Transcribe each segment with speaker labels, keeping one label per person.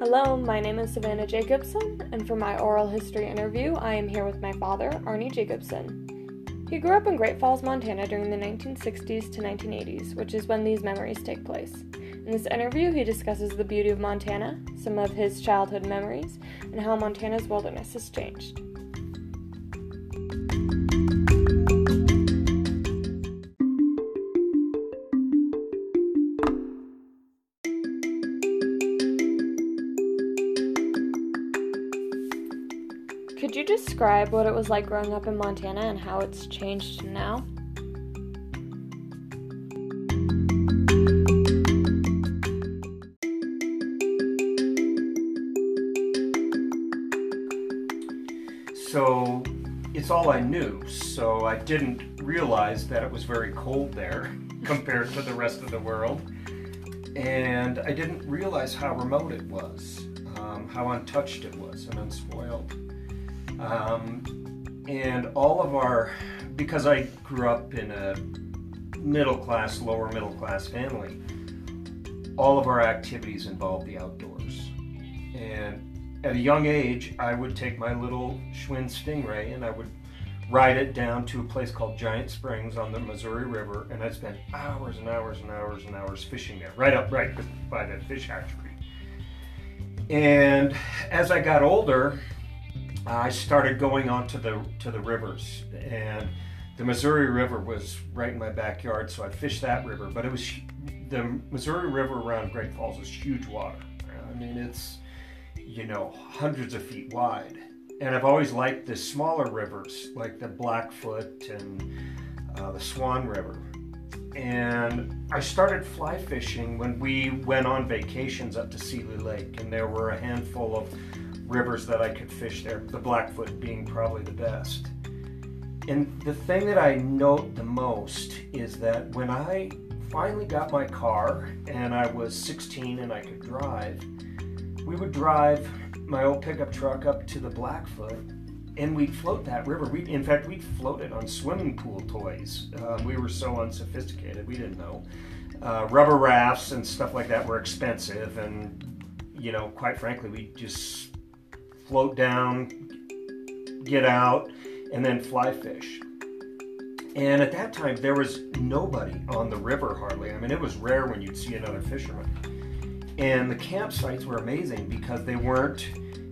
Speaker 1: Hello, my name is Savannah Jacobson, and for my oral history interview, I am here with my father, Arnie Jacobson. He grew up in Great Falls, Montana during the 1960s to 1980s, which is when these memories take place. In this interview, he discusses the beauty of Montana, some of his childhood memories, and how Montana's wilderness has changed. Describe what it was like growing up in Montana and how it's changed now?
Speaker 2: So it's all I knew, so I didn't realize that it was very cold there compared to the rest of the world. And I didn't realize how remote it was, um, how untouched it was and unspoiled. Um, and all of our, because I grew up in a middle class, lower middle class family, all of our activities involved the outdoors. And at a young age, I would take my little Schwinn Stingray and I would ride it down to a place called Giant Springs on the Missouri River, and I'd spend hours and hours and hours and hours fishing there, right up right by the fish hatchery. And as I got older, I started going onto the to the rivers, and the Missouri River was right in my backyard, so I'd fish that river. But it was the Missouri River around Great Falls is huge water. I mean, it's you know hundreds of feet wide, and I've always liked the smaller rivers like the Blackfoot and uh, the Swan River. And I started fly fishing when we went on vacations up to Seeley Lake, and there were a handful of rivers that I could fish there, the Blackfoot being probably the best. And the thing that I note the most is that when I finally got my car and I was 16 and I could drive, we would drive my old pickup truck up to the Blackfoot and we'd float that river. We, in fact, we'd float it on swimming pool toys. Uh, we were so unsophisticated, we didn't know. Uh, rubber rafts and stuff like that were expensive, and you know, quite frankly, we just float down, get out, and then fly fish. And at that time, there was nobody on the river hardly. I mean, it was rare when you'd see another fisherman. And the campsites were amazing because they weren't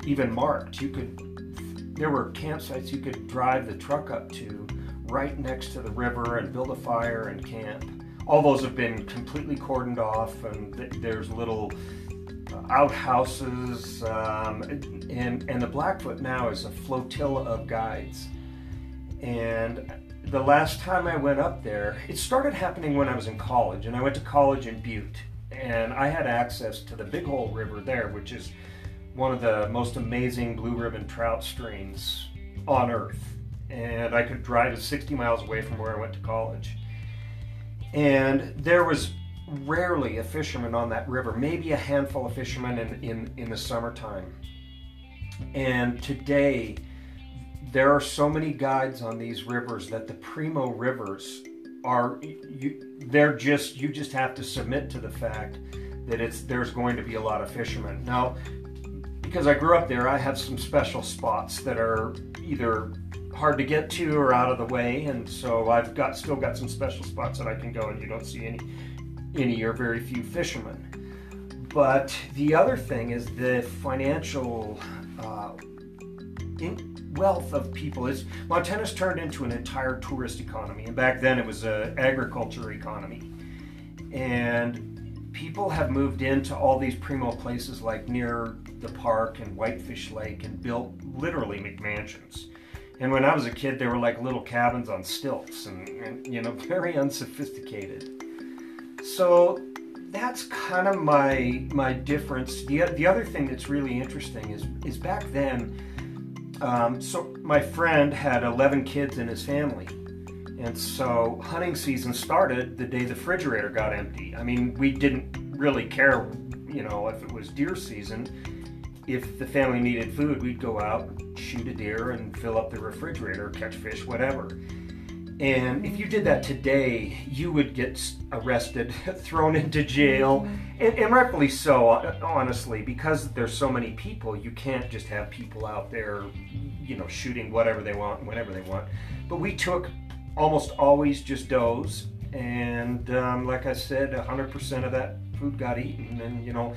Speaker 2: even marked. You could, there were campsites you could drive the truck up to right next to the river and build a fire and camp. All those have been completely cordoned off, and there's little outhouses, um, and and the Blackfoot now is a flotilla of guides. And the last time I went up there, it started happening when I was in college, and I went to college in Butte, and I had access to the Big Hole River there, which is one of the most amazing blue ribbon trout streams on earth. And I could drive 60 miles away from where I went to college. And there was rarely a fisherman on that river, maybe a handful of fishermen in, in, in the summertime. And today, there are so many guides on these rivers that the primo rivers are you, they're just you just have to submit to the fact that it's there's going to be a lot of fishermen now because i grew up there i have some special spots that are either hard to get to or out of the way and so i've got still got some special spots that i can go and you don't see any any or very few fishermen. But the other thing is the financial uh, wealth of people. Is Montana's turned into an entire tourist economy, and back then it was an agriculture economy, and people have moved into all these primo places like near the park and Whitefish Lake and built literally McMansions. And when I was a kid, they were like little cabins on stilts and, and you know, very unsophisticated. So that's kind of my my difference. The, the other thing that's really interesting is is back then. Um, so my friend had 11 kids in his family, and so hunting season started the day the refrigerator got empty. I mean, we didn't really care, you know, if it was deer season. If the family needed food, we'd go out, shoot a deer, and fill up the refrigerator, catch fish, whatever. And if you did that today, you would get arrested, thrown into jail, and, and, rightfully so, honestly, because there's so many people. You can't just have people out there, you know, shooting whatever they want, whenever they want. But we took almost always just does, and um, like I said, 100% of that food got eaten, and you know.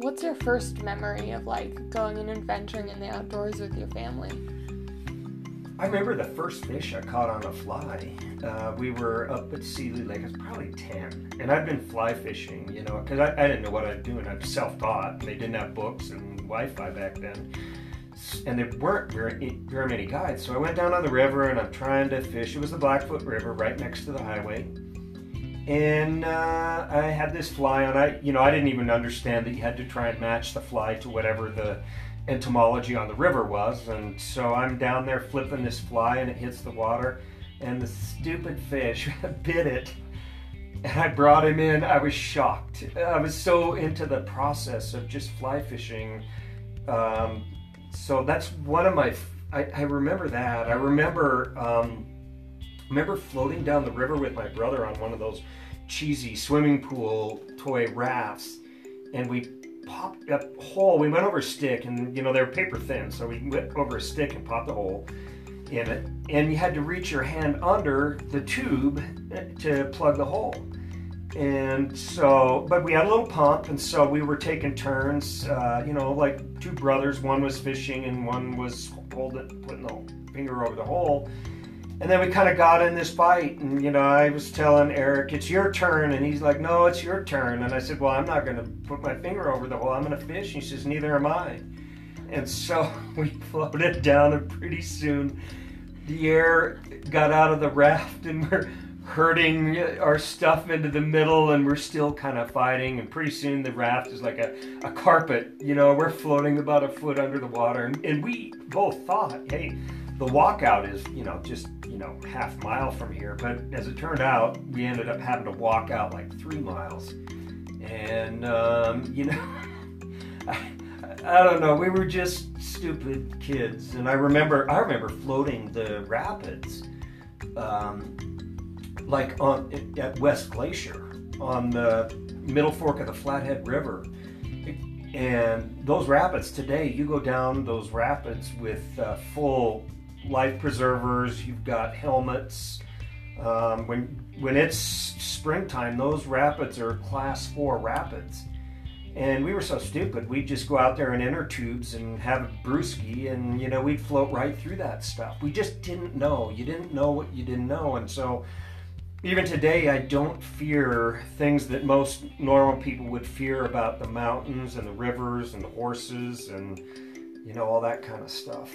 Speaker 1: What's your first memory of like going and adventuring in the outdoors with your family?
Speaker 2: I remember the first fish I caught on a fly. Uh, we were up at Seeley Lake. I was probably 10. And I'd been fly fishing, you know, because I, I, didn't know what I was doing. I was self taught. They didn't have books and Wi Fi back then. And there weren't very, very many guides. So I went down on the river and I'm trying to fish. It was the Blackfoot River right next to the highway and uh, I had this fly on. I, you know, I didn't even understand that you had to try and match the fly to whatever the entomology on the river was. And so I'm down there flipping this fly, and it hits the water, and the stupid fish bit it. And I brought him in. I was shocked. I was so into the process of just fly fishing. Um, so that's one of my. I, I remember that. I remember. Um, remember floating down the river with my brother on one of those cheesy swimming pool toy rafts, and we popped a hole. We went over a stick, and you know they're paper thin, so we went over a stick and popped a hole in it, and you had to reach your hand under the tube to plug the hole. And so, but we had a little pump, and so we were taking turns. Uh, you know, like two brothers. One was fishing, and one was holding, putting the finger over the hole and then we kind of got in this fight, and you know, I was telling Eric, "It's your turn," and he's like, "No, it's your turn." And I said, "Well, I'm not going to put my finger over the hole. I'm going to fish." And he says, "Neither am I." And so we floated down, and pretty soon the air got out of the raft, and we're herding our stuff into the middle, and we're still kind of fighting. And pretty soon the raft is like a, a carpet. You know, we're floating about a foot under the water, and, and we both thought, "Hey." The walkout is, you know, just, you know, half mile from here. But as it turned out, we ended up having to walk out like three miles. And, um, you know, I, I don't know. We were just stupid kids. And I remember, I remember floating the rapids, um, like on at West Glacier on the middle fork of the Flathead River. And those rapids today, you go down those rapids with uh, full life preservers, you've got helmets. Um, when when it's springtime, those rapids are class four rapids. And we were so stupid, we'd just go out there in inner tubes and have a brewski, and you know, we'd float right through that stuff. We just didn't know. You didn't know what you didn't know. And so, even today, I don't fear things that most normal people would fear about the mountains and the rivers and the horses and, you know, all that kind of stuff.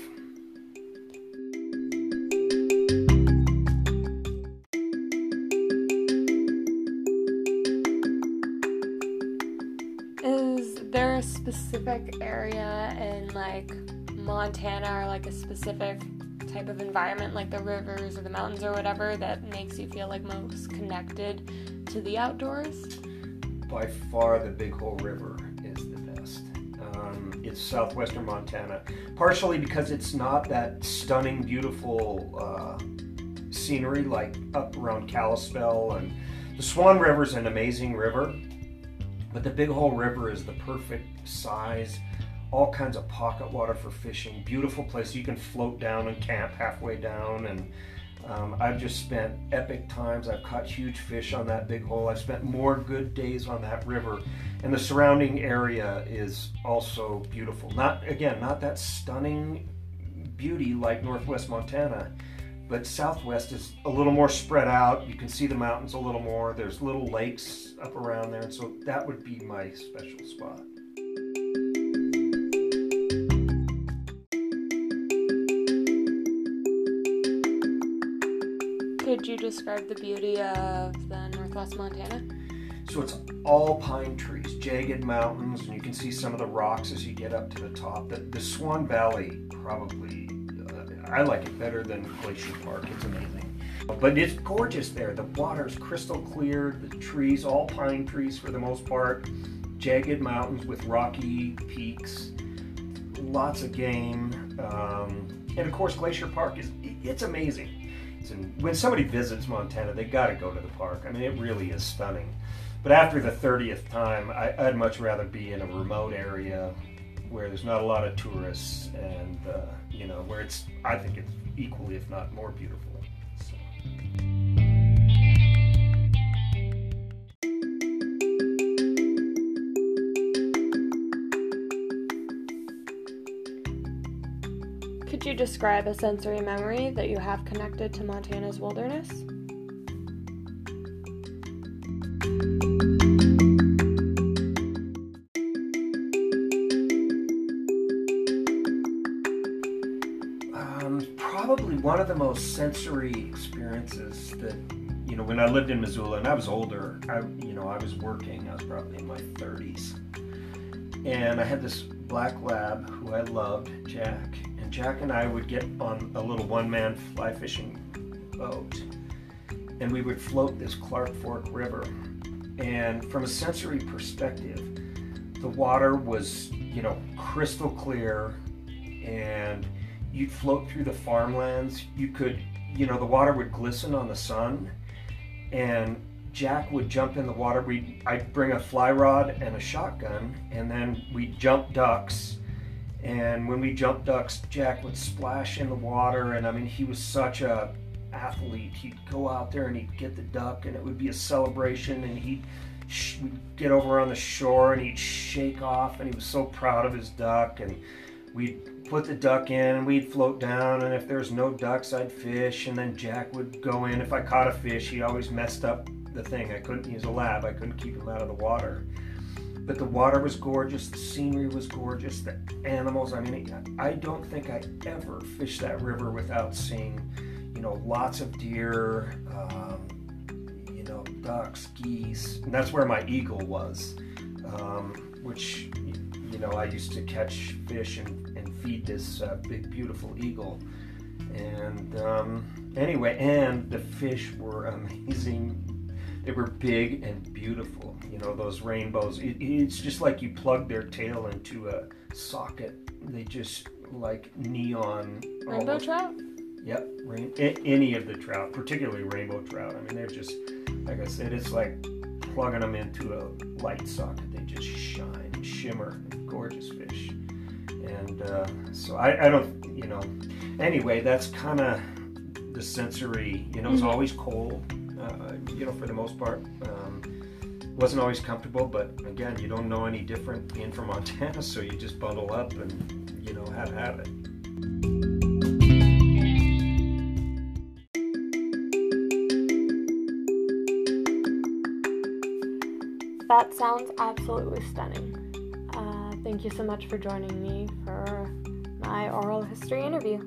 Speaker 1: Specific area in like Montana or like a specific type of environment like the rivers or the mountains or whatever that makes you feel like most connected to the outdoors?
Speaker 2: By far, the Big Hole River is the best. Um, it's southwestern Montana, partially because it's not that stunning, beautiful uh, scenery like up around Kalispell. And the Swan River is an amazing river. But the Big Hole River is the perfect size, all kinds of pocket water for fishing. Beautiful place. You can float down and camp halfway down. And um, I've just spent epic times. I've caught huge fish on that big hole. I've spent more good days on that river. And the surrounding area is also beautiful. Not, again, not that stunning beauty like Northwest Montana but Southwest is a little more spread out. You can see the mountains a little more. There's little lakes up around there, and so that would be my special spot.
Speaker 1: Could you describe the beauty of the Northwest Montana?
Speaker 2: So it's all pine trees, jagged mountains, and you can see some of the rocks as you get up to the top. The, the Swan Valley probably I like it better than Glacier Park. It's amazing. But it's gorgeous there. The water's crystal clear, the trees, all pine trees for the most part, jagged mountains with rocky peaks, lots of game, um, and of course Glacier Park is it's amazing. It's in, when somebody visits Montana, they got to go to the park. I mean, it really is stunning. But after the 30th time, I, would much rather be in a remote area where there's not a lot of tourists and uh, you know where it's I think it's equally if not more beautiful. So.
Speaker 1: Could you describe a sensory memory that you have connected to Montana's wilderness?
Speaker 2: Most sensory experiences that you know when I lived in Missoula and I was older. I you know I was working. I was probably in my 30s, and I had this black lab who I loved, Jack, And Jack and I would get on a little one man fly fishing boat and we would float this Clark Fork River. And from a sensory perspective, the water was, you know, crystal clear and you'd float through the farmlands. You could, you know, the water would glisten on the sun and Jack would jump in the water. We I'd bring a fly rod and a shotgun and then we'd jump ducks and when we jumped ducks, Jack would splash in the water, and I mean, he was such a athlete. He'd go out there and he'd get the duck, and it would be a celebration, and he'd we'd get over on the shore and he'd shake off, and he was so proud of his duck, and we'd put the duck in and we'd float down, and if there was no ducks, I'd fish, and then Jack would go in. If I caught a fish, he always messed up the thing. I couldn't use a lab. I couldn't keep him out of the water but the water was gorgeous, the scenery was gorgeous, the animals. I mean, I don't think I ever fished that river without seeing, you know, lots of deer, um, you know, ducks, geese, and that's where my eagle was, um, which, you know, I used to catch fish and, and feed this uh, big, beautiful eagle. And um, anyway, and the fish were amazing they were big and beautiful. You know, those rainbows. It, it's just like you plug their tail into a socket. They just like neon.
Speaker 1: Rainbow trout?
Speaker 2: Yep. Rain, any of the trout, particularly rainbow trout. I mean, they're just, like I said, it's like plugging them into a light socket. They just shine shimmer. Gorgeous fish. And uh, so I, I don't, you know, anyway, that's kind of the sensory, you know, it's mm-hmm. always cold uh, you know, for the most part. Um, wasn't always comfortable, but again, you don't know any different being from Montana, so you just bundle up and, you know, have at it.
Speaker 1: That sounds absolutely stunning. Thank you so much for joining me for my oral history interview.